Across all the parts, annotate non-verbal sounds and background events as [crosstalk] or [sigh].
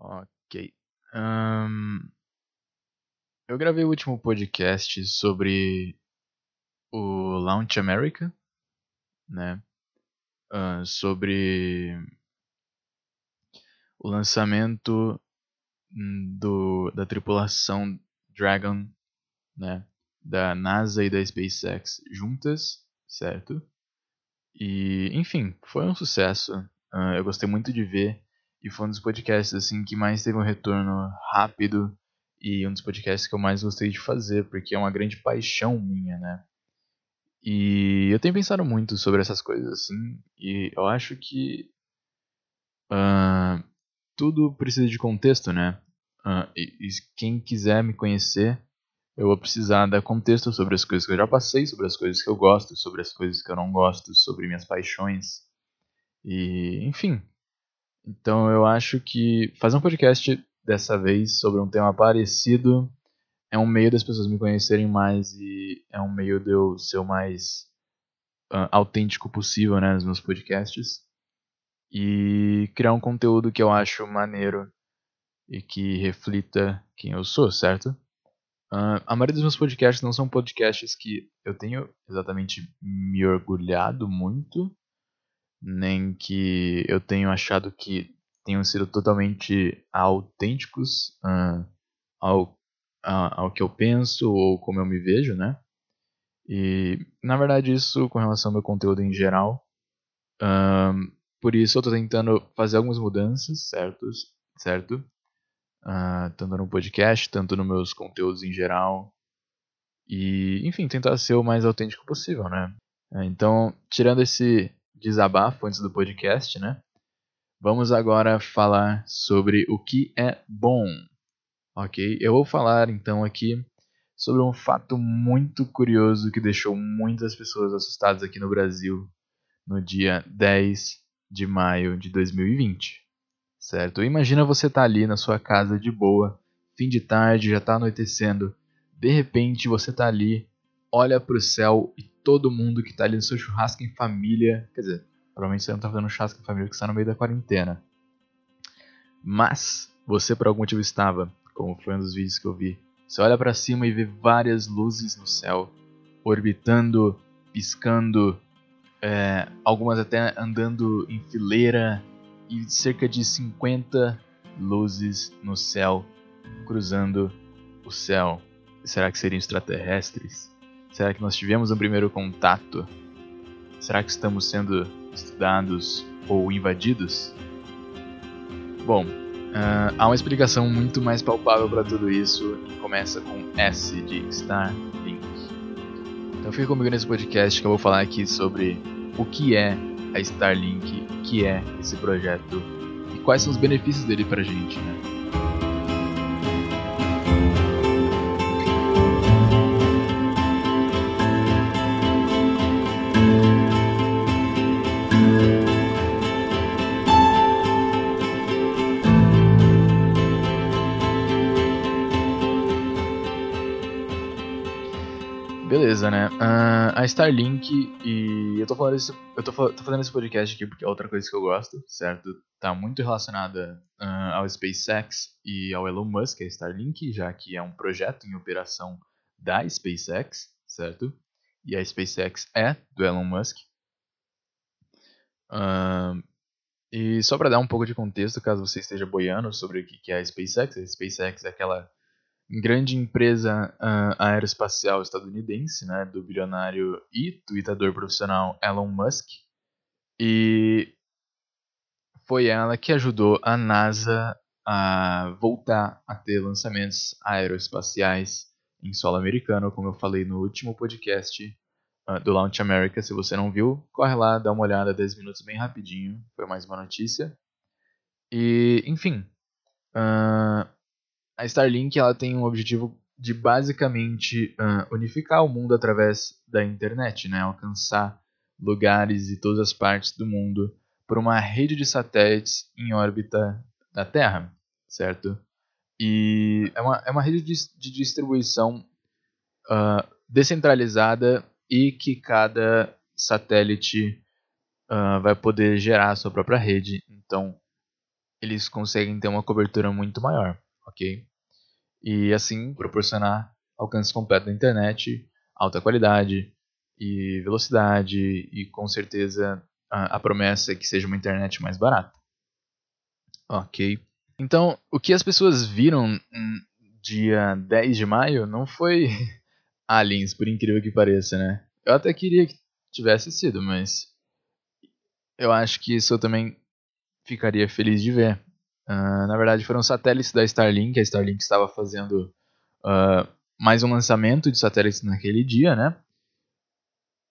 Ok. Ahn, eu gravei o último podcast sobre o Launch America, né? Ah, sobre o lançamento hum, do, da tripulação Dragon, né? Da NASA e da SpaceX juntas, certo? E, enfim, foi um sucesso. Ah, eu gostei muito de ver e foi um dos podcasts assim que mais teve um retorno rápido e um dos podcasts que eu mais gostei de fazer, porque é uma grande paixão minha, né? E eu tenho pensado muito sobre essas coisas assim, e eu acho que ah, tudo precisa de contexto, né? Ah, e, e quem quiser me conhecer, eu vou precisar dar contexto sobre as coisas que eu já passei, sobre as coisas que eu gosto, sobre as coisas que eu não gosto, sobre minhas paixões. E, enfim. Então eu acho que fazer um podcast dessa vez sobre um tema parecido é um meio das pessoas me conhecerem mais e é um meio de eu ser o mais ah, autêntico possível né, nos meus podcasts. E criar um conteúdo que eu acho maneiro e que reflita quem eu sou, certo? Ah, a maioria dos meus podcasts não são podcasts que eu tenho exatamente me orgulhado muito, nem que eu tenho achado que tenham sido totalmente autênticos ah, ao, a- ao que eu penso ou como eu me vejo, né? E na verdade isso com relação ao meu conteúdo em geral. Ahn, por isso eu tô tentando fazer algumas mudanças, certos, certo? Ah, tanto no podcast, tanto nos meus conteúdos em geral. E, enfim, tentar ser o mais autêntico possível, né? Então, tirando esse desabafo antes do podcast, né? Vamos agora falar sobre o que é bom. Ok? Eu vou falar então aqui sobre um fato muito curioso que deixou muitas pessoas assustadas aqui no Brasil no dia 10 de maio de 2020. Certo? Imagina você tá ali na sua casa de boa, fim de tarde, já tá anoitecendo. De repente você tá ali, olha pro céu e todo mundo que tá ali no seu churrasco em família, quer dizer, provavelmente você não tá fazendo churrasco em família porque você tá no meio da quarentena. Mas você por algum motivo estava, como foi um dos vídeos que eu vi. Você olha pra cima e vê várias luzes no céu, orbitando, piscando, é, algumas até andando em fileira e cerca de 50 luzes no céu cruzando o céu. Será que seriam extraterrestres? Será que nós tivemos um primeiro contato? Será que estamos sendo estudados ou invadidos? Bom, ah, há uma explicação muito mais palpável para tudo isso e começa com S de Starlink. Então fica comigo nesse podcast que eu vou falar aqui sobre o que é a Starlink, o que é esse projeto e quais são os benefícios dele pra gente, né? Beleza, né? Ah, a Starlink e eu tô falando isso, eu tô, tô fazendo esse podcast aqui porque é outra coisa que eu gosto, certo? Tá muito relacionada ah, ao SpaceX e ao Elon Musk, a Starlink, já que é um projeto em operação da SpaceX, certo? E a SpaceX é do Elon Musk. Ahn, e só para dar um pouco de contexto, caso você esteja boiando sobre o que é a SpaceX, a SpaceX é aquela grande empresa ah, aeroespacial estadunidense, né, do bilionário e tweetador profissional Elon Musk. E foi ela que ajudou a NASA a voltar a ter lançamentos aeroespaciais em solo americano, como eu falei no último podcast ah, do Launch America. Se você não viu, corre lá, dá uma olhada, 10 minutos bem rapidinho. Foi mais uma notícia. E, enfim, ah, a Starlink ela tem um objetivo de basicamente ah, unificar o mundo através da internet, né? alcançar lugares e todas as partes do mundo por uma rede de satélites em órbita da Terra, certo? E é uma, é uma rede de, de distribuição ah, descentralizada e que cada satélite ah, vai poder gerar a sua própria rede. Então, eles conseguem ter uma cobertura muito maior, ok? E assim proporcionar alcance completo da internet, alta qualidade e velocidade e com certeza a, a promessa é que seja uma internet mais barata. Ok. Então, o que as pessoas viram dia 10 de maio não foi [laughs] aliens, por incrível que pareça, né? Eu até queria que tivesse sido, mas eu acho que isso eu também ficaria feliz de ver. Uh, na verdade, foram satélites da Starlink. A Starlink estava fazendo uh, mais um lançamento de satélites naquele dia, né?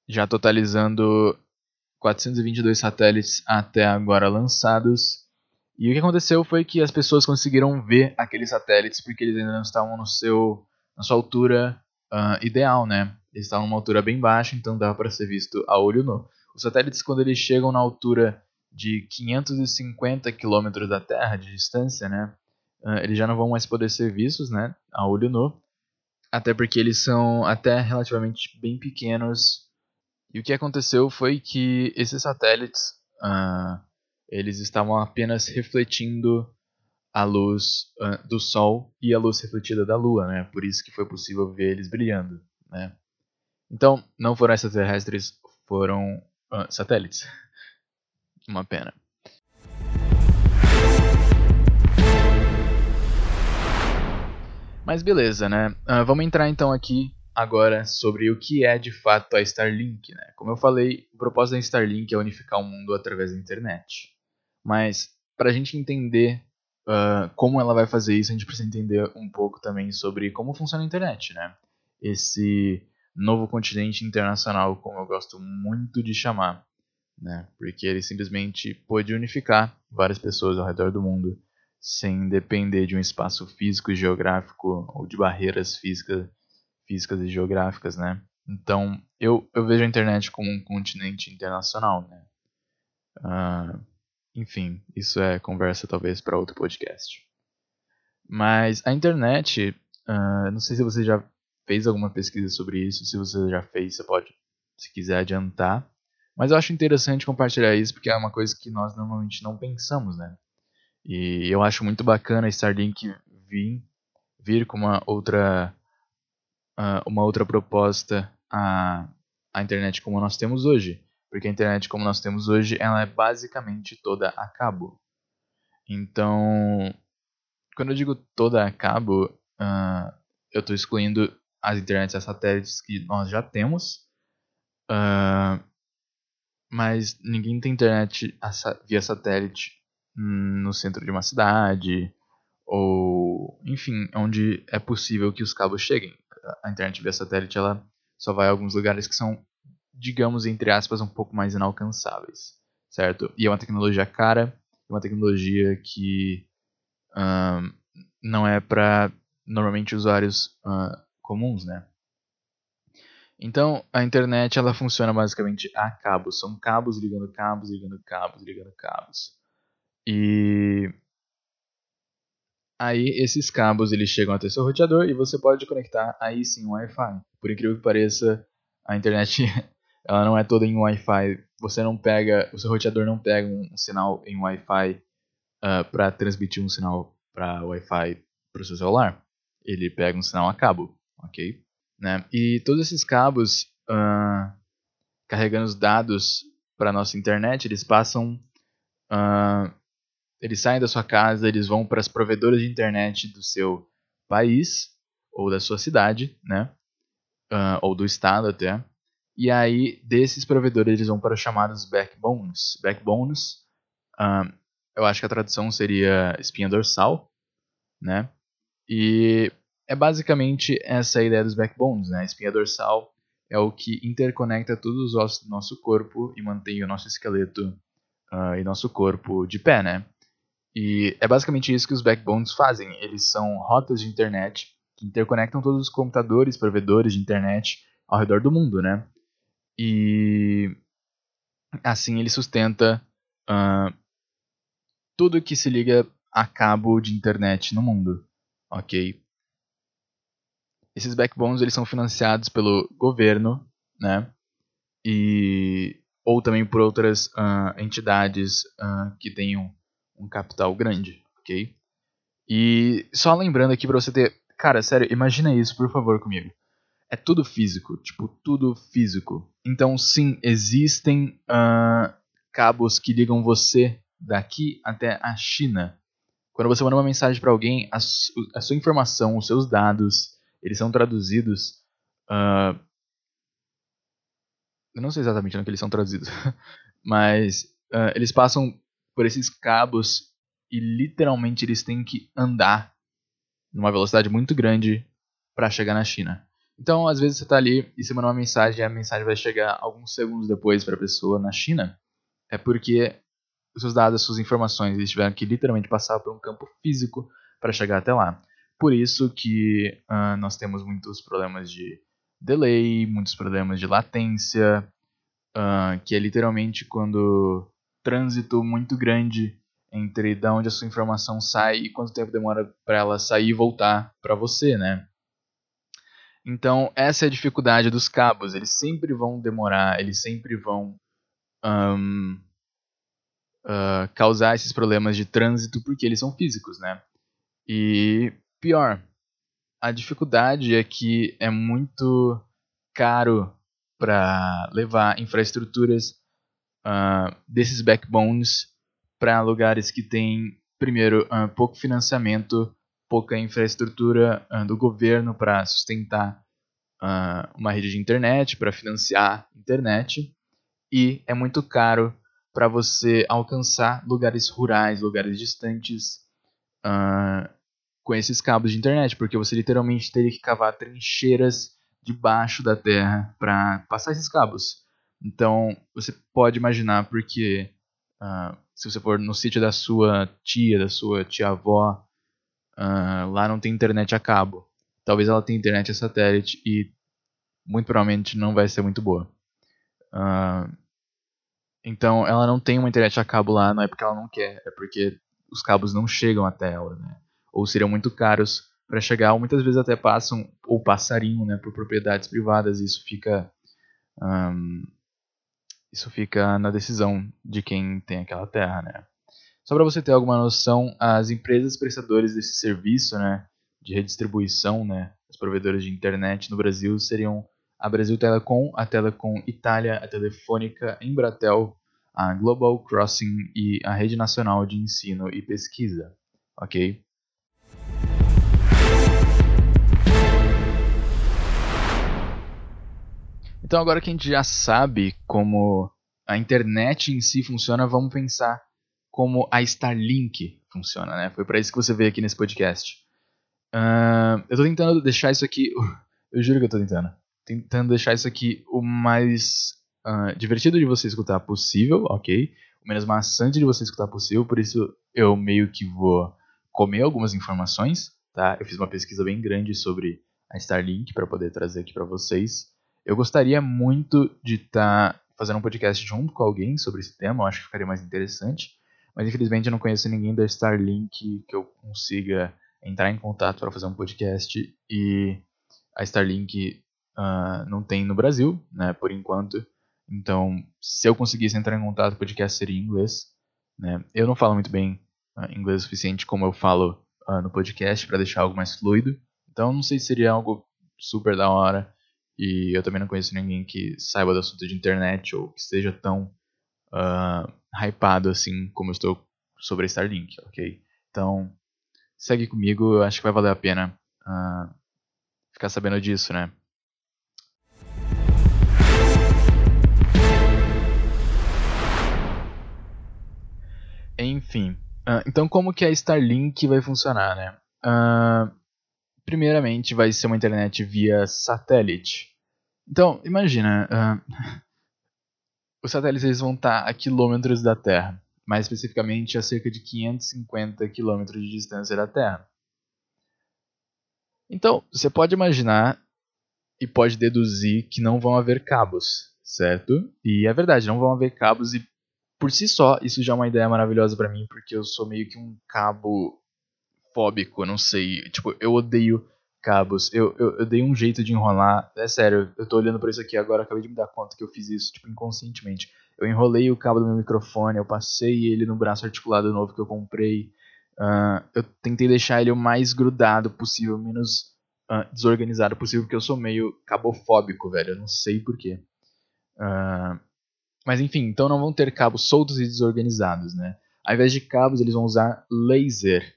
Já totalizando 422 satélites até agora lançados. E o que aconteceu foi que as pessoas conseguiram ver aqueles satélites porque eles ainda não estavam no seu, na sua altura uh, ideal, né? Eles estavam numa altura bem baixa, então dava para ser visto a olho nu. Os satélites, quando eles chegam na altura de 550 quilômetros da Terra de distância, né? Uh, eles já não vão mais poder ser vistos, né? A olho nu. Até porque eles são até relativamente bem pequenos. E o que aconteceu foi que esses satélites, uh, eles estavam apenas refletindo a luz uh, do Sol e a luz refletida da Lua, né? Por isso que foi possível ver eles brilhando, né? Então, não foram extraterrestres, foram satélites. Uma pena. Mas beleza, né? Uh, vamos entrar então aqui agora sobre o que é de fato a Starlink, né? Como eu falei, o propósito da Starlink é unificar o mundo através da internet. Mas para a gente entender uh, como ela vai fazer isso, a gente precisa entender um pouco também sobre como funciona a internet, né? Esse novo continente internacional, como eu gosto muito de chamar né? Porque ele simplesmente pôde unificar várias pessoas ao redor do mundo sem depender de um espaço físico e geográfico ou de barreiras físicas, físicas e geográficas, né? Então, eu, eu vejo a internet como um continente internacional, né? Uh, enfim, isso é conversa talvez para outro podcast. Mas a internet, uh, não sei se você já fez alguma pesquisa sobre isso, se você já fez, você pode, se quiser adiantar. Mas eu acho interessante compartilhar isso porque é uma coisa que nós normalmente não pensamos, né? E eu acho muito bacana Starlink vir, vir com uma outra, uh, uma outra proposta à, à internet como nós temos hoje. Porque a internet como nós temos hoje, ela é basicamente toda a cabo. Então, quando eu digo toda a cabo, uh, eu estou excluindo as internets a satélites que nós já temos. Uh, mas ninguém tem internet via satélite no centro de uma cidade ou enfim onde é possível que os cabos cheguem. A internet via satélite ela só vai a alguns lugares que são digamos entre aspas um pouco mais inalcançáveis certo? E é uma tecnologia cara é uma tecnologia que um, não é para normalmente usuários uh, comuns né então, a internet ela funciona basicamente a cabos. São cabos ligando cabos, ligando cabos, ligando cabos. E aí esses cabos eles chegam até seu roteador e você pode conectar aí sim o Wi-Fi. Por incrível que pareça, a internet [laughs] ela não é toda em Wi-Fi. Você não pega, o seu roteador não pega um, sinal em Wi-Fi uh, ah, para transmitir um sinal para Wi-Fi para o seu celular. Ele pega um sinal a cabo, ok? Né? E todos esses cabos uh, carregando os dados para nossa internet, eles passam, uh, eles saem da sua casa, eles vão para as provedoras de internet do seu país ou da sua cidade, né? Uh, ou do estado até. E aí desses provedores eles vão para os chamados backbones. Backbones, eu acho que a tradução seria espinha dorsal, né? E é basicamente essa a ideia dos backbones, né? A espinha dorsal é o que interconecta todos os ossos do nosso corpo e mantém o nosso esqueleto uh, e nosso corpo de pé, né? E é basicamente isso que os backbones fazem. Eles são rotas de internet que interconectam todos os computadores, provedores de internet ao redor do mundo, né? E assim ele sustenta uh, tudo que se liga a cabo de internet no mundo, ok? Esses backbones eles são financiados pelo governo, né? E ou também por outras uh, entidades uh, que tenham um capital grande, ok? E só lembrando aqui pra você ter. Cara, sério, imagina isso, por favor, comigo. É tudo físico, tipo, tudo físico. Então, sim, existem uh, cabos que ligam você daqui até a China. Quando você manda uma mensagem para alguém, a, su a, sua informação, os seus dados, eles são traduzidos. Uh, eu não sei exatamente onde eles são traduzidos, [laughs] mas uh, eles passam por esses cabos e literalmente eles têm que andar numa velocidade muito grande para chegar na China. Então, às vezes você está ali e você manda uma mensagem e a mensagem vai chegar alguns segundos depois para a pessoa na China. É porque os seus dados, as suas informações, eles tiveram que literalmente passar por um campo físico para chegar até lá. Por isso que uh, nós temos muitos problemas de delay, muitos problemas de latência, uh, que é literalmente quando trânsito muito grande entre da onde a sua informação sai e quanto tempo demora para ela sair e voltar para você, né? Então, essa é a dificuldade dos cabos. Eles sempre vão demorar, eles sempre vão um, uh, causar esses problemas de trânsito porque eles são físicos, né? E pior, a dificuldade é que é muito caro para levar infraestruturas uh, desses backbones para lugares que têm, primeiro, uh, pouco financiamento, pouca infraestrutura uh, do governo para sustentar uma rede de internet, para financiar internet, e é muito caro para você alcançar lugares rurais, lugares distantes uh, com esses cabos de internet, porque você literalmente teria que cavar trincheiras debaixo da terra para passar esses cabos. Então você pode imaginar porque uh, se você for no sítio da sua tia, da sua tia-avó, uh, lá não tem internet a cabo. Talvez ela tenha internet a satélite e muito provavelmente não vai ser muito boa. Uh, então ela não tem uma internet a cabo lá, não é porque ela não quer, é porque os cabos não chegam até ela, né? Ou seriam muito caros para chegar, ou muitas vezes até passam ou passariam, né, por propriedades privadas. E isso fica um, isso fica na decisão de quem tem aquela terra, né? Só para você ter alguma noção, as empresas prestadoras desse serviço, né, de redistribuição, né, os provedores de internet no Brasil seriam a Brasil Telecom, a Telecom Itália, a Telefônica, Embratel, a Global Crossing e a Rede Nacional de Ensino e Pesquisa, ok? Então agora que a gente já sabe como a internet em si funciona, vamos pensar como a Starlink funciona, né? Foi para isso que você veio aqui nesse podcast. Uh, eu estou tentando deixar isso aqui, [laughs] eu juro que eu estou tentando, tentando deixar isso aqui o mais uh, divertido de você escutar possível, ok? O menos maçante de você escutar possível, por isso eu meio que vou comer algumas informações, tá? Eu fiz uma pesquisa bem grande sobre a Starlink para poder trazer aqui para vocês. Eu gostaria muito de estar tá fazendo um podcast junto com alguém sobre esse tema, eu acho que ficaria mais interessante. Mas infelizmente eu não conheço ninguém da Starlink que eu consiga entrar em contato para fazer um podcast e a Starlink uh, não tem no Brasil, né, por enquanto. Então, se eu conseguisse entrar em contato, o podcast seria em inglês. Né? Eu não falo muito bem uh, inglês o suficiente como eu falo uh, no podcast para deixar algo mais fluido. Então, não sei se seria algo super da hora e eu também não conheço ninguém que saiba do assunto de internet ou que esteja tão uh, hypado assim como eu estou sobre a Starlink, ok? Então, segue comigo, eu acho que vai valer a pena uh, ficar sabendo disso, né? Enfim, uh, então como que a Starlink vai funcionar, né? Uh, primeiramente vai ser uma internet via satélite. Então, imagina, uh, [laughs] os satélites eles vão estar a quilômetros da Terra, mais especificamente a cerca de 550 quilômetros de distância da Terra. Então, você pode imaginar e pode deduzir que não vão haver cabos, certo? E é verdade, não vão haver cabos e por si só isso já é uma ideia maravilhosa para mim, porque eu sou meio que um cabo fóbico, não sei. Tipo, eu odeio cabos. Eu, eu, eu, dei um jeito de enrolar. É sério, eu tô olhando pra isso aqui agora, acabei de me dar conta que eu fiz isso, tipo, inconscientemente. eu enrolei o cabo do meu microfone, eu passei ele no braço articulado novo que eu comprei. Uh, eu tentei deixar ele o mais grudado possível, menos uh, desorganizado possível, porque eu sou meio cabofóbico, velho. Eu não sei porquê. Uh, mas enfim, então não vão ter cabos soltos e desorganizados, né? Ao invés de cabos, eles vão usar laser.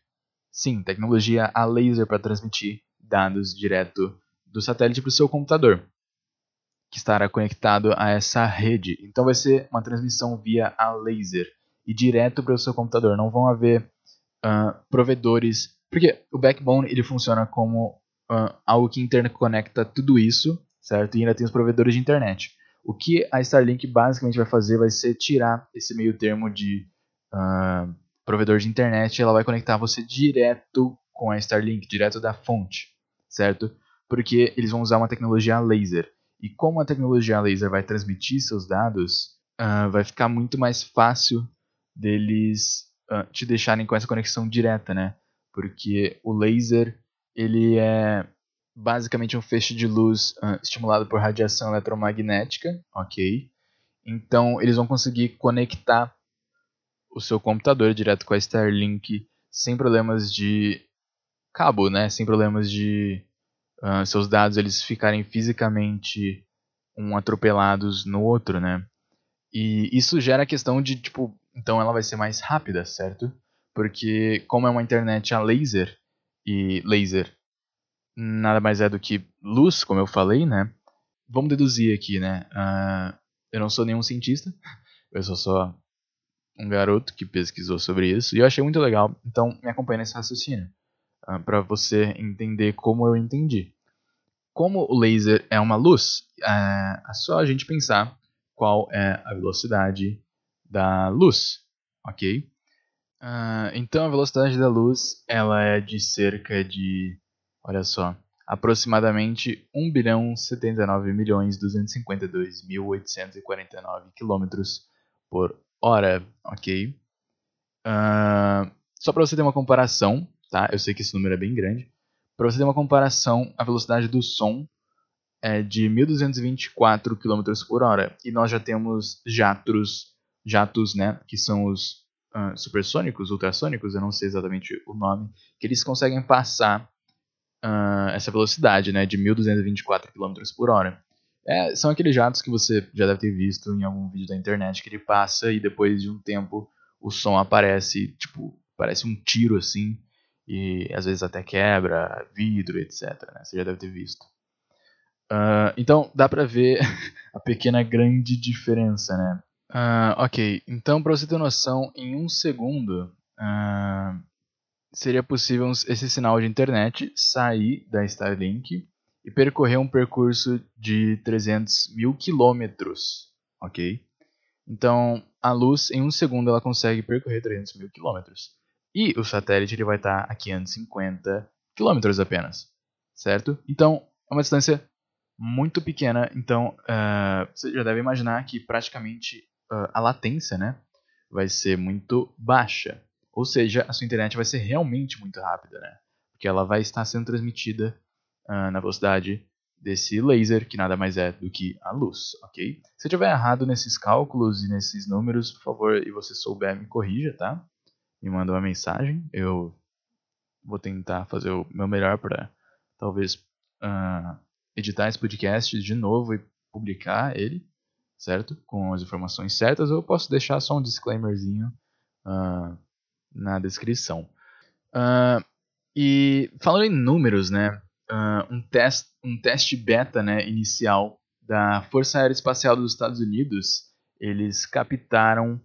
Sim, tecnologia a laser para transmitir dados direto do satélite para o seu computador, que estará conectado a essa rede. Então vai ser uma transmissão via a laser e direto para o seu computador. Não vão haver uh, provedores, porque o backbone ele funciona como uh, algo que interconecta tudo isso, certo? E ainda tem os provedores de internet. O que a Starlink basicamente vai fazer vai ser tirar esse meio termo de uh, provedor de internet, ela vai conectar você direto com a Starlink, direto da fonte, certo? Porque eles vão usar uma tecnologia laser. E como a tecnologia laser vai transmitir seus dados, uh, vai ficar muito mais fácil deles uh, te deixarem com essa conexão direta, né? Porque o laser ele é basicamente um feixe de luz uh, estimulado por radiação eletromagnética, ok? Então eles vão conseguir conectar o seu computador direto com a Starlink sem problemas de cabo, né? Sem problemas de uh, seus dados eles ficarem fisicamente um atropelados no outro, né? E isso gera a questão de tipo, então ela vai ser mais rápida, certo? Porque como é uma internet a laser e laser nada mais é do que luz, como eu falei, né? Vamos deduzir aqui, né? Uh, eu não sou nenhum cientista, [laughs] eu sou só um garoto que pesquisou sobre isso e eu achei muito legal. Então me acompanhe nesse raciocínio uh, ah, para você entender como eu entendi. Como o laser é uma luz, uh, é só a gente pensar qual é a velocidade da luz, ok? Uh, então a velocidade da luz ela é de cerca de, olha só, aproximadamente 1 bilhão 79 milhões 252 mil 849 quilômetros por hora, ok? Uh, só para você ter uma comparação, tá? Eu sei que esse número é bem grande. Para você ter uma comparação, a velocidade do som é de 1.224 km por hora. E nós já temos jatos, jatos né, que são os uh, supersônicos, ultrassônicos, eu não sei exatamente o nome, que eles conseguem passar uh, essa velocidade né, de 1.224 km por hora. É, são aqueles jatos que você já deve ter visto em algum vídeo da internet que ele passa e depois de um tempo o som aparece, tipo, parece um tiro assim, e às vezes até quebra vidro, etc. Né? Você já deve ter visto. Uh, então dá pra ver [laughs] a pequena grande diferença, né? Uh, ok, então para você ter noção, em um segundo uh, seria possível esse sinal de internet sair da Starlink e percorrer um percurso de 300 mil quilômetros, ok? Então, a luz, em um segundo, ela consegue percorrer 300 mil quilômetros. E o satélite ele vai estar a 550 quilômetros apenas, certo? Então, é uma distância muito pequena. Então, uh, você já deve imaginar que praticamente uh, a latência, né, vai ser muito baixa. Ou seja, a sua internet vai ser realmente muito rápida, né? Porque ela vai estar sendo transmitida uh, na velocidade desse laser, que nada mais é do que a luz, ok? Se eu tiver errado nesses cálculos e nesses números, por favor, e você souber, me corrija, tá? Me manda uma mensagem, eu vou tentar fazer o meu melhor para talvez uh, editar esse podcast de novo e publicar ele, certo? Com as informações certas, ou eu posso deixar só um disclaimerzinho uh, na descrição. Uh, e falando em números, né? Uh, um, test, um teste beta né, inicial da Força Aérea Espacial dos Estados Unidos. Eles captaram.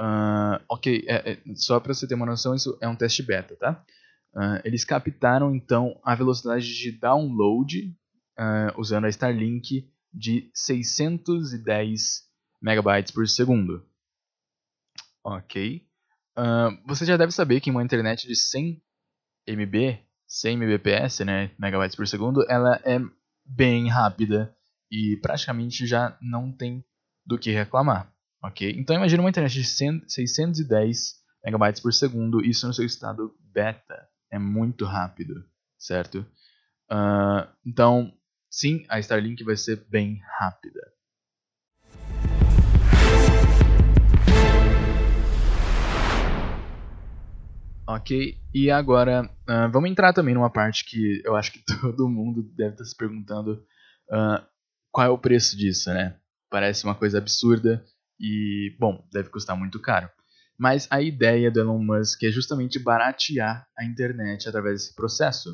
Uh, ok, é, é, só para você ter uma noção, isso é um teste beta, tá? Uh, eles captaram então a velocidade de download usando a Starlink de 610 megabytes por segundo. Ok. você já deve saber que uma internet de 100 MB 100 Mbps, né, megabytes por segundo, ela é bem rápida e praticamente já não tem do que reclamar, ok? Então imagine uma internet de 100, 610 megabytes por segundo, isso no seu estado beta, é muito rápido, certo? Uh, então, sim, a Starlink vai ser bem rápida. Ok, e agora uh, vamos entrar também numa parte que eu acho que [laughs] todo mundo deve estar se perguntando uh, qual é o preço disso, né? Parece uma coisa absurda e, bom, deve custar muito caro. Mas a ideia do Elon Musk é justamente baratear a internet através desse processo.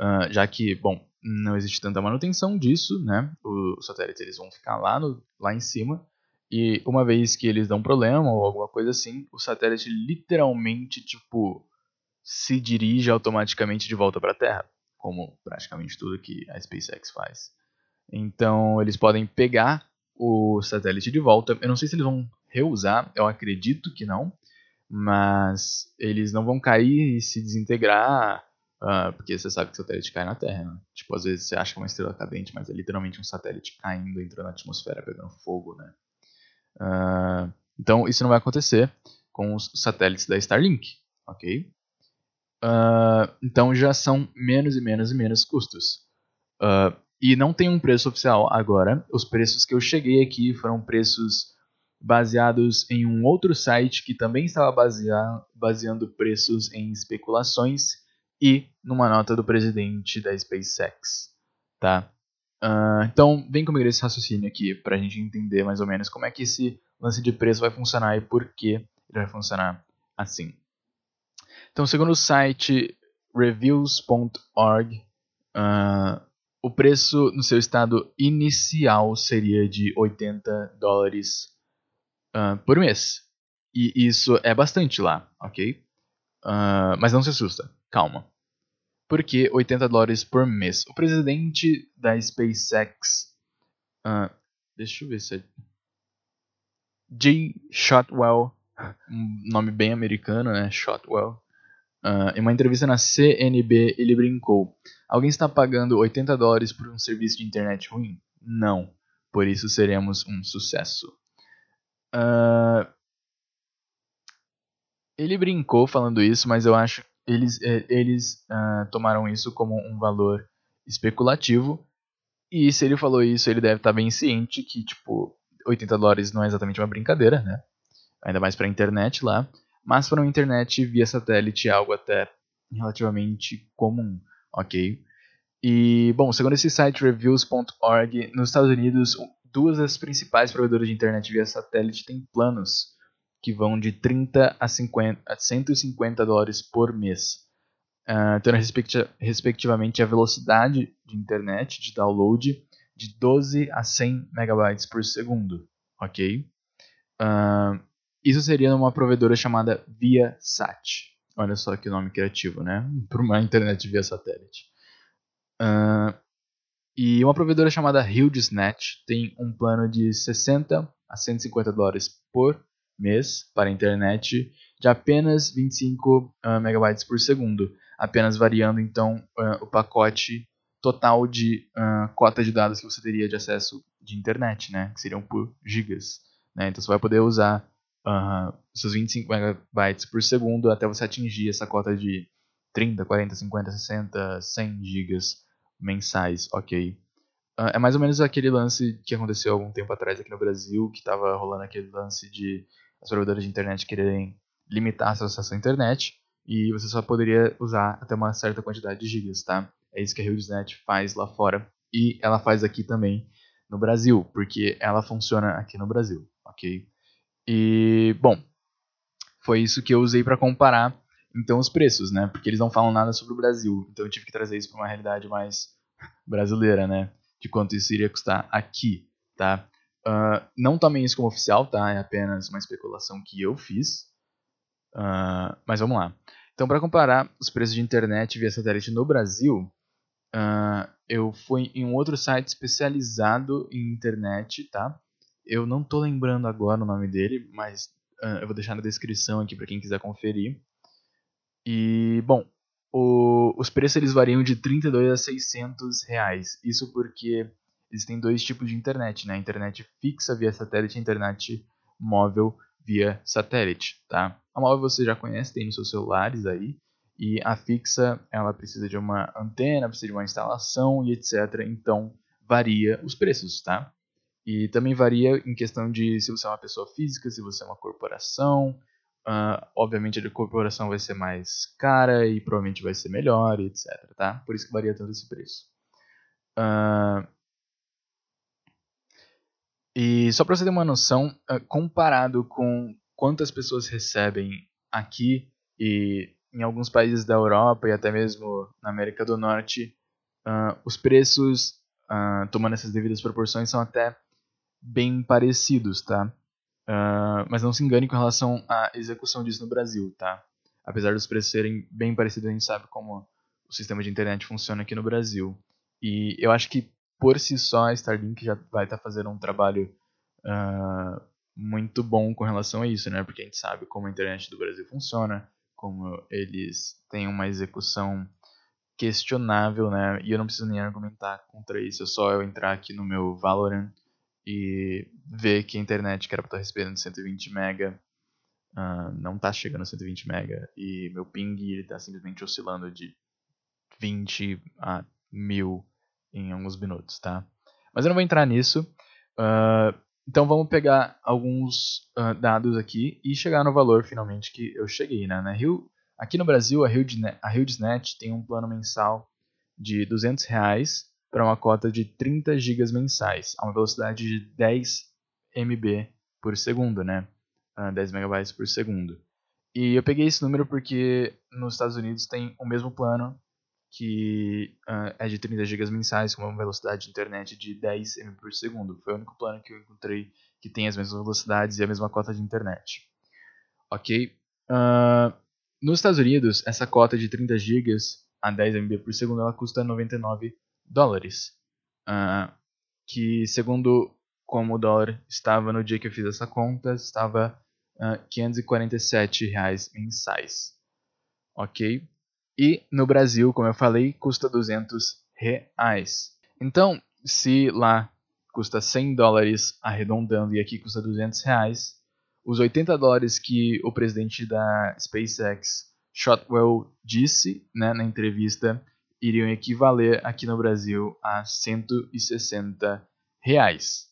Uh, já que, bom, não existe tanta manutenção disso, né? Os satélites eles vão ficar lá, no, lá em cima. E uma vez que eles dão problema ou alguma coisa assim, o satélite literalmente, tipo, se dirige automaticamente de volta para a Terra. Como praticamente tudo que a SpaceX faz. Então, eles podem pegar o satélite de volta. Eu não sei se eles vão reusar, eu acredito que não, mas eles não vão cair e se desintegrar, uh, porque você sabe que o satélite cai na Terra. Né? Tipo, às vezes você acha que é uma estrela cadente, mas é literalmente um satélite caindo, entrando na atmosfera, pegando fogo, né? Uh, então, isso não vai acontecer com os satélites da Starlink, ok? Uh, então já são menos e menos e menos custos. Uh, e não tem um preço oficial agora. Os preços que eu cheguei aqui foram preços baseados em um outro site que também estava basear, baseando preços em especulações e numa nota do presidente da SpaceX, tá? Uh, então, vem comigo esse raciocínio aqui para a gente entender mais ou menos como é que esse lance de preço vai funcionar e por que ele vai funcionar assim. Então, segundo o site reviews.org, uh, o preço no seu estado inicial seria de 80 dólares uh, por mês. E isso é bastante lá, ok? Mas não se assusta, calma. Por que 80 dólares por mês? O presidente da SpaceX. Uh, deixa eu ver se é. Jay Shotwell, um nome bem americano, né? Shotwell. Uh, em uma entrevista na CNB, ele brincou: Alguém está pagando 80 dólares por um serviço de internet ruim? Não. Por isso seremos um sucesso. Uh, ele brincou falando isso, mas eu acho eles, é, eles uh, tomaram isso como um valor especulativo. E se ele falou isso, ele deve estar bem ciente que, tipo, 80 dólares não é exatamente uma brincadeira, né? Ainda mais para a internet lá. Mas para uma internet via satélite é algo até relativamente comum, ok? E, bom, segundo esse site reviews.org, nos Estados Unidos, duas das principais provedoras de internet via satélite têm planos que vão de 30 a, 50, a 150 dólares por mês, uh, tendo respectivamente a velocidade de internet de download de 12 a 100 megabytes por segundo, ok? Uh, isso seria numa provedora chamada ViaSat. Olha só que nome criativo, né? [laughs] Para uma internet via satélite. Uh, e uma provedora chamada HughesNet tem um plano de 60 a 150 dólares por mês para a internet de apenas 25 uh, ah, megabytes por segundo, apenas variando então uh, o pacote total de uh, cota de dados que você teria de acesso de internet, né, que seriam por gigas. Né? Então você vai poder usar uh, seus 25 megabytes por segundo até você atingir essa cota de 30, 40, 50, 60, 100 gigas mensais, ok? Uh, é mais ou menos aquele lance que aconteceu algum tempo atrás aqui no Brasil, que estava rolando aquele lance de as provedoras de internet quererem limitar sua acesso à internet e você só poderia usar até uma certa quantidade de gigas, tá? É isso que a HughesNet faz lá fora e ela faz aqui também no Brasil, porque ela funciona aqui no Brasil, ok? E, bom, foi isso que eu usei para comparar então os preços, né? Porque eles não falam nada sobre o Brasil, então eu tive que trazer isso para uma realidade mais brasileira, né? De quanto isso iria custar aqui, tá? Uh, não tomem isso como oficial, tá? É apenas uma especulação que eu fiz. Uh, mas vamos lá. Então, para comparar os preços de internet via satélite no Brasil, uh, eu fui em um outro site especializado em internet, tá? Eu não tô lembrando agora o nome dele, mas eu vou deixar na descrição aqui para quem quiser conferir. E, bom, o, os preços eles variam de 32 a 600 reais. Isso porque existem dois tipos de internet, né? A internet fixa via satélite e a internet móvel via satélite, tá? A móvel você já conhece, tem nos seus celulares aí. E a fixa, ela precisa de uma antena, precisa de uma instalação e etc. Então, varia os preços, tá? E também varia em questão de se você é uma pessoa física, se você é uma corporação, Uh, obviamente a corporação vai ser mais cara e provavelmente vai ser melhor, etc. Tá? Por isso que varia tanto esse preço. Uh, e só para você ter uma noção, uh, comparado com quantas pessoas recebem aqui e em alguns países da Europa e até mesmo na América do Norte, os preços, tomando essas devidas proporções, são até bem parecidos, tá? Uh, mas não se engane com relação à execução disso no Brasil, tá? Apesar dos preços serem bem parecidos, a gente sabe como o sistema de internet funciona aqui no Brasil. E eu acho que por si só a Starlink já vai estar tá fazendo um trabalho uh, muito bom com relação a isso, né? Porque a gente sabe como a internet do Brasil funciona, como eles têm uma execução questionável, né? E eu não preciso nem argumentar contra isso, é só eu entrar aqui no meu Valorant e ver que a internet que era para estar recebendo 120 mega uh, não está chegando a 120 mega e meu ping está simplesmente oscilando de 20 a 1000 em alguns minutos, tá? Mas eu não vou entrar nisso. Uh, então vamos pegar alguns uh, dados aqui e chegar no valor finalmente que eu cheguei, né? Na Rio, aqui no Brasil a HughesNet, a HughesNet tem um plano mensal de 200 reais para uma cota de 30 GB mensais, a uma velocidade de 10 MB por segundo, né? Uh, ah, 10 MB por segundo. E eu peguei esse número porque nos Estados Unidos tem o mesmo plano que uh, é de 30 GB mensais com uma velocidade de internet de 10 MB por segundo. Foi o único plano que eu encontrei que tem as mesmas velocidades e a mesma cota de internet. Ok? Uh, nos Estados Unidos, essa cota de 30 GB a 10 MB por segundo ela custa 99 dólares. Uh, que, segundo como o dólar estava no dia que eu fiz essa conta, estava uh, 547 reais mensais. Ok? E no Brasil, como eu falei, custa 200 reais. Então, se lá custa 100 dólares arredondando e aqui custa 200 reais, os 80 dólares que o presidente da SpaceX, Shotwell, disse né, na entrevista iriam equivaler aqui no Brasil a 160 reais.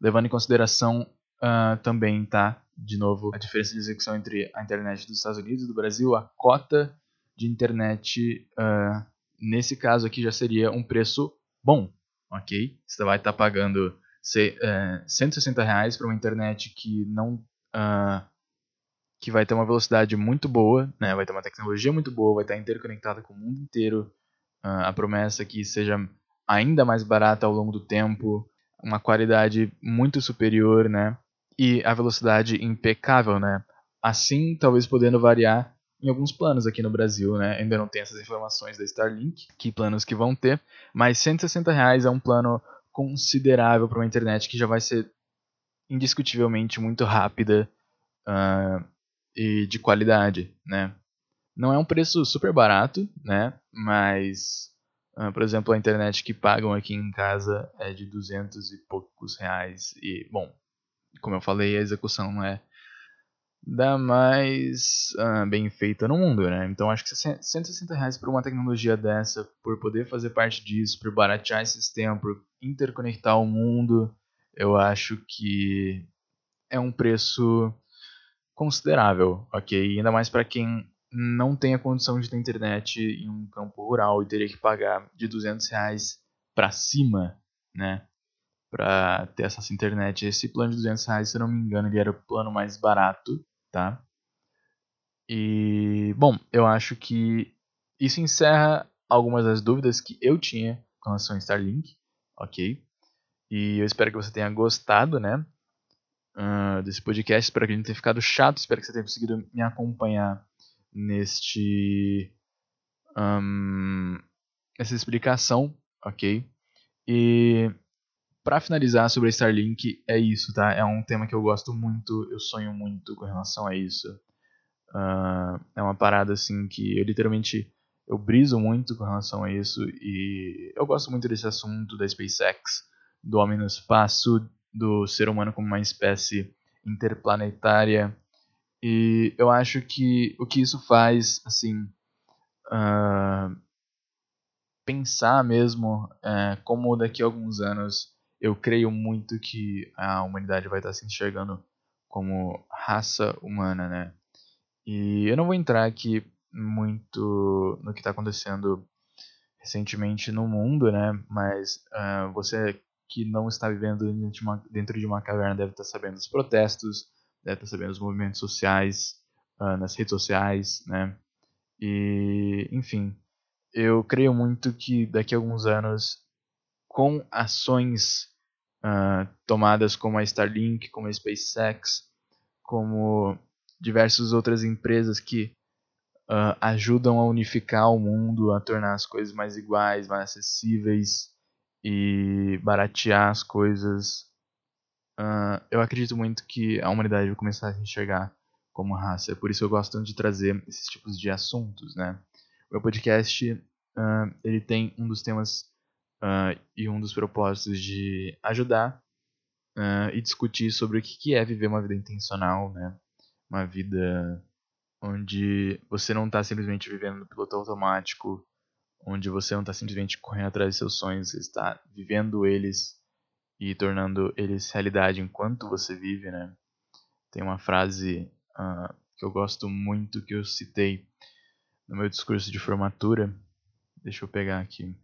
Levando em consideração uh, também, tá? De novo, a diferença de execução entre a internet dos Estados Unidos e do Brasil, a cota de internet, uh, nesse caso aqui já seria um preço bom, ok? Você vai estar tá pagando se, uh, 160 reais para uma internet que não uh, que vai ter uma velocidade muito boa, né? vai ter uma tecnologia muito boa, vai estar interconectada com o mundo inteiro, a promessa que seja ainda mais barata ao longo do tempo, uma qualidade muito superior, né? E a velocidade impecável, né? Assim, talvez podendo variar em alguns planos aqui no Brasil, né? Ainda não tem essas informações da Starlink, que planos que vão ter, mas 160 reais é um plano considerável para uma internet que já vai ser indiscutivelmente muito rápida uh, e de qualidade, né? Não é um preço super barato, né? Mas, uh, por exemplo, a internet que pagam aqui em casa é de 200 e poucos reais. E, bom, como eu falei, a execução é da mais uh, bem feita no mundo, né? Então acho que 160 reais por uma tecnologia dessa, por poder fazer parte disso, por baratear esse sistema, por interconectar o mundo, eu acho que é um preço considerável, ok? Ainda mais para quem não tem a condição de ter internet em um campo rural e teria que pagar de 200 reais para cima, né? Para ter acesso à internet. Esse plano de 200 reais, se eu não me engano, ele era o plano mais barato, tá? E, bom, eu acho que isso encerra algumas das dúvidas que eu tinha com relação a Starlink, ok? E eu espero que você tenha gostado, né? Uh, desse podcast. Espero que ele não tenha ficado chato. Espero que você tenha conseguido me acompanhar neste um, essa explicação, ok? E para finalizar sobre a Starlink é isso, tá? É um tema que eu gosto muito, eu sonho muito com relação a isso. Uh, é uma parada assim que eu literalmente eu briso muito com relação a isso e eu gosto muito desse assunto da SpaceX, do homem no espaço, do ser humano como uma espécie interplanetária e eu acho que o que isso faz, assim, uh, pensar mesmo uh, como daqui a alguns anos eu creio muito que a humanidade vai estar se enxergando como raça humana, né? E eu não vou entrar aqui muito no que está acontecendo recentemente no mundo, né? Mas uh, você que não está vivendo dentro de, uma, dentro de uma caverna deve estar sabendo dos protestos, deve estar sabendo dos movimentos sociais, uh, nas redes sociais, né? E, enfim, eu creio muito que daqui a alguns anos, com ações uh, tomadas como a Starlink, como a SpaceX, como diversas outras empresas que uh, ajudam a unificar o mundo, a tornar as coisas mais iguais, mais acessíveis e baratear as coisas. Uh, eu acredito muito que a humanidade vai começar a se enxergar como raça. É por isso eu gosto de trazer esses tipos de assuntos, né? O meu podcast uh, ele tem um dos temas uh, e um dos propósitos de ajudar uh, e discutir sobre o que é viver uma vida intencional, né? Uma vida onde você não está simplesmente vivendo no piloto automático, onde você não está simplesmente correndo atrás de seus sonhos, você está vivendo eles e tornando eles realidade enquanto você vive, né? Tem uma frase uh, que eu gosto muito que eu citei no meu discurso de formatura. Deixa eu pegar aqui.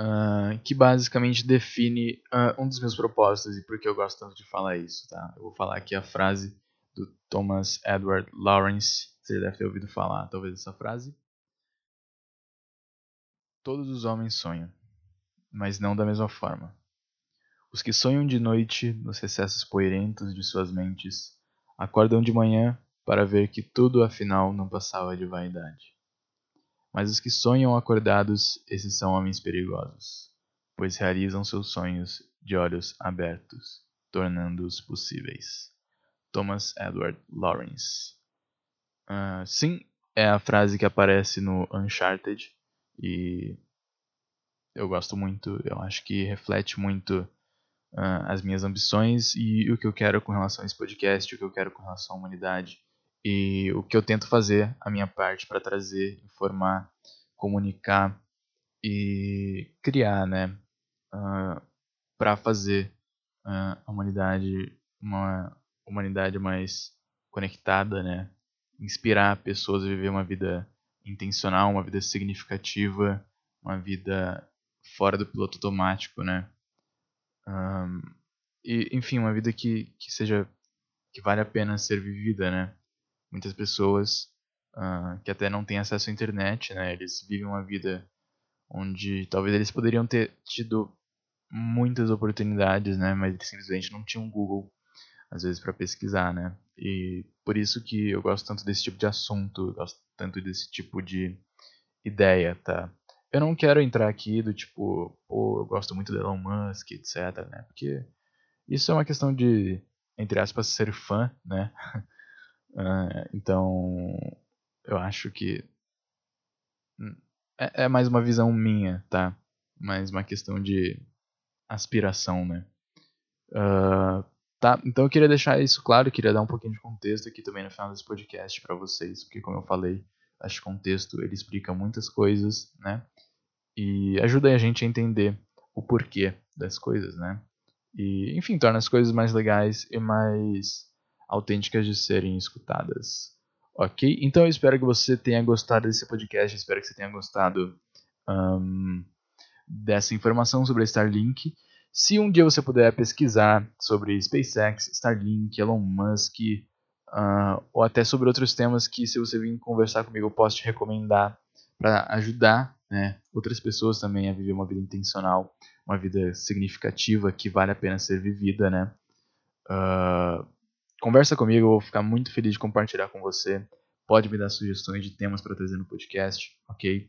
Uh, que basicamente define uh, um dos meus propósitos e por que eu gosto tanto de falar isso, tá? Eu vou falar aqui a frase do Thomas Edward Lawrence. Você deve ter ouvido falar, talvez, essa frase. Todos os homens sonham, mas não da mesma forma. Os que sonham de noite nos recessos poeirentos de suas mentes acordam de manhã para ver que tudo afinal não passava de vaidade. Mas os que sonham acordados, esses são homens perigosos, pois realizam seus sonhos de olhos abertos, tornando-os possíveis. Thomas Edward Lawrence. Uh, sim, é a frase que aparece no Uncharted e eu gosto muito. Eu acho que reflete muito uh, as minhas ambições e o que eu quero com relação a esse podcast, o que eu quero com relação à humanidade e o que eu tento fazer a minha parte para trazer, informar, comunicar e criar, né, uh, para fazer uh, a humanidade uma humanidade mais conectada, né, inspirar pessoas a viver uma vida intencional, uma vida significativa, uma vida fora do piloto automático, né, um, e enfim, uma vida que, que seja que vale a pena ser vivida, né? Muitas pessoas uh, que até não têm acesso à internet, né? Eles vivem uma vida onde talvez eles poderiam ter tido muitas oportunidades, né? Mas eles simplesmente não tinham Google às vezes para pesquisar, né? E por isso que eu gosto tanto desse tipo de assunto, gosto tanto desse tipo de ideia, tá? Eu não quero entrar aqui do tipo, pô, eu gosto muito do Elon Musk, etc, né? Porque isso é uma questão de, entre aspas, ser fã, né? [laughs] Uh, então, eu acho que é, é, mais uma visão minha, tá? Mais uma questão de aspiração, né? Uh, tá, então eu queria deixar isso claro, queria dar um pouquinho de contexto aqui também no final desse podcast para vocês, porque como eu falei, acho que contexto ele explica muitas coisas, né? E ajuda a gente a entender o porquê das coisas, né? E, enfim, torna as coisas mais legais e mais autênticas de serem escutadas. Ok? Então eu espero que você tenha gostado desse podcast, espero que você tenha gostado um, dessa informação sobre a Starlink. Se um dia você puder pesquisar sobre SpaceX, Starlink, Elon Musk, uh, ou até sobre outros temas que, se você vir conversar comigo, eu posso te recomendar para ajudar né, outras pessoas também a viver uma vida intencional, uma vida significativa que vale a pena ser vivida, né? Uh, Conversa comigo, eu vou ficar muito feliz de compartilhar com você. Pode me dar sugestões de temas para trazer no podcast, ok?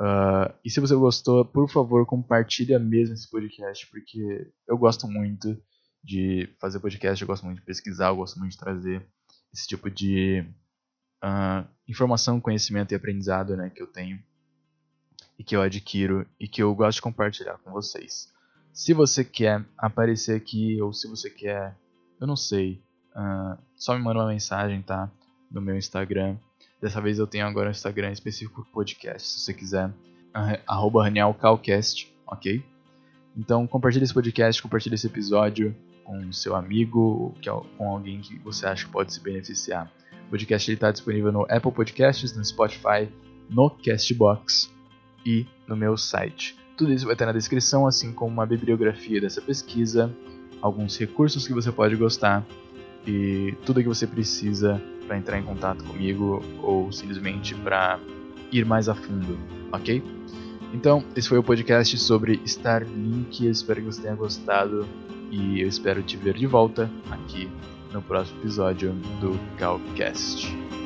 Uh, e se você gostou, por favor, compartilha mesmo esse podcast, porque eu gosto muito de fazer podcast, eu gosto muito de pesquisar, eu gosto muito de trazer esse tipo de uh, informação, conhecimento e aprendizado né, que eu tenho e que eu adquiro e que eu gosto de compartilhar com vocês. Se você quer aparecer aqui ou se você quer, eu não sei, uh, só me manda uma mensagem, tá? No meu Instagram. Dessa vez eu tenho agora um Instagram específico podcast, se você quiser. Arroba RanielCalcast, ok? Então compartilhe esse podcast, compartilhe esse episódio com seu amigo, com alguém que você acha que pode se beneficiar. podcast está disponível no Apple Podcasts, no Spotify, no Castbox e no meu site. Tudo isso vai estar na descrição, assim como uma bibliografia dessa pesquisa, alguns recursos que você pode gostar e tudo o que você precisa para entrar em contato comigo ou simplesmente para ir mais a fundo, ok? Então, esse foi o podcast sobre Starlink. Eu espero que você tenha gostado e eu espero te ver de volta aqui no próximo episódio do Calcast.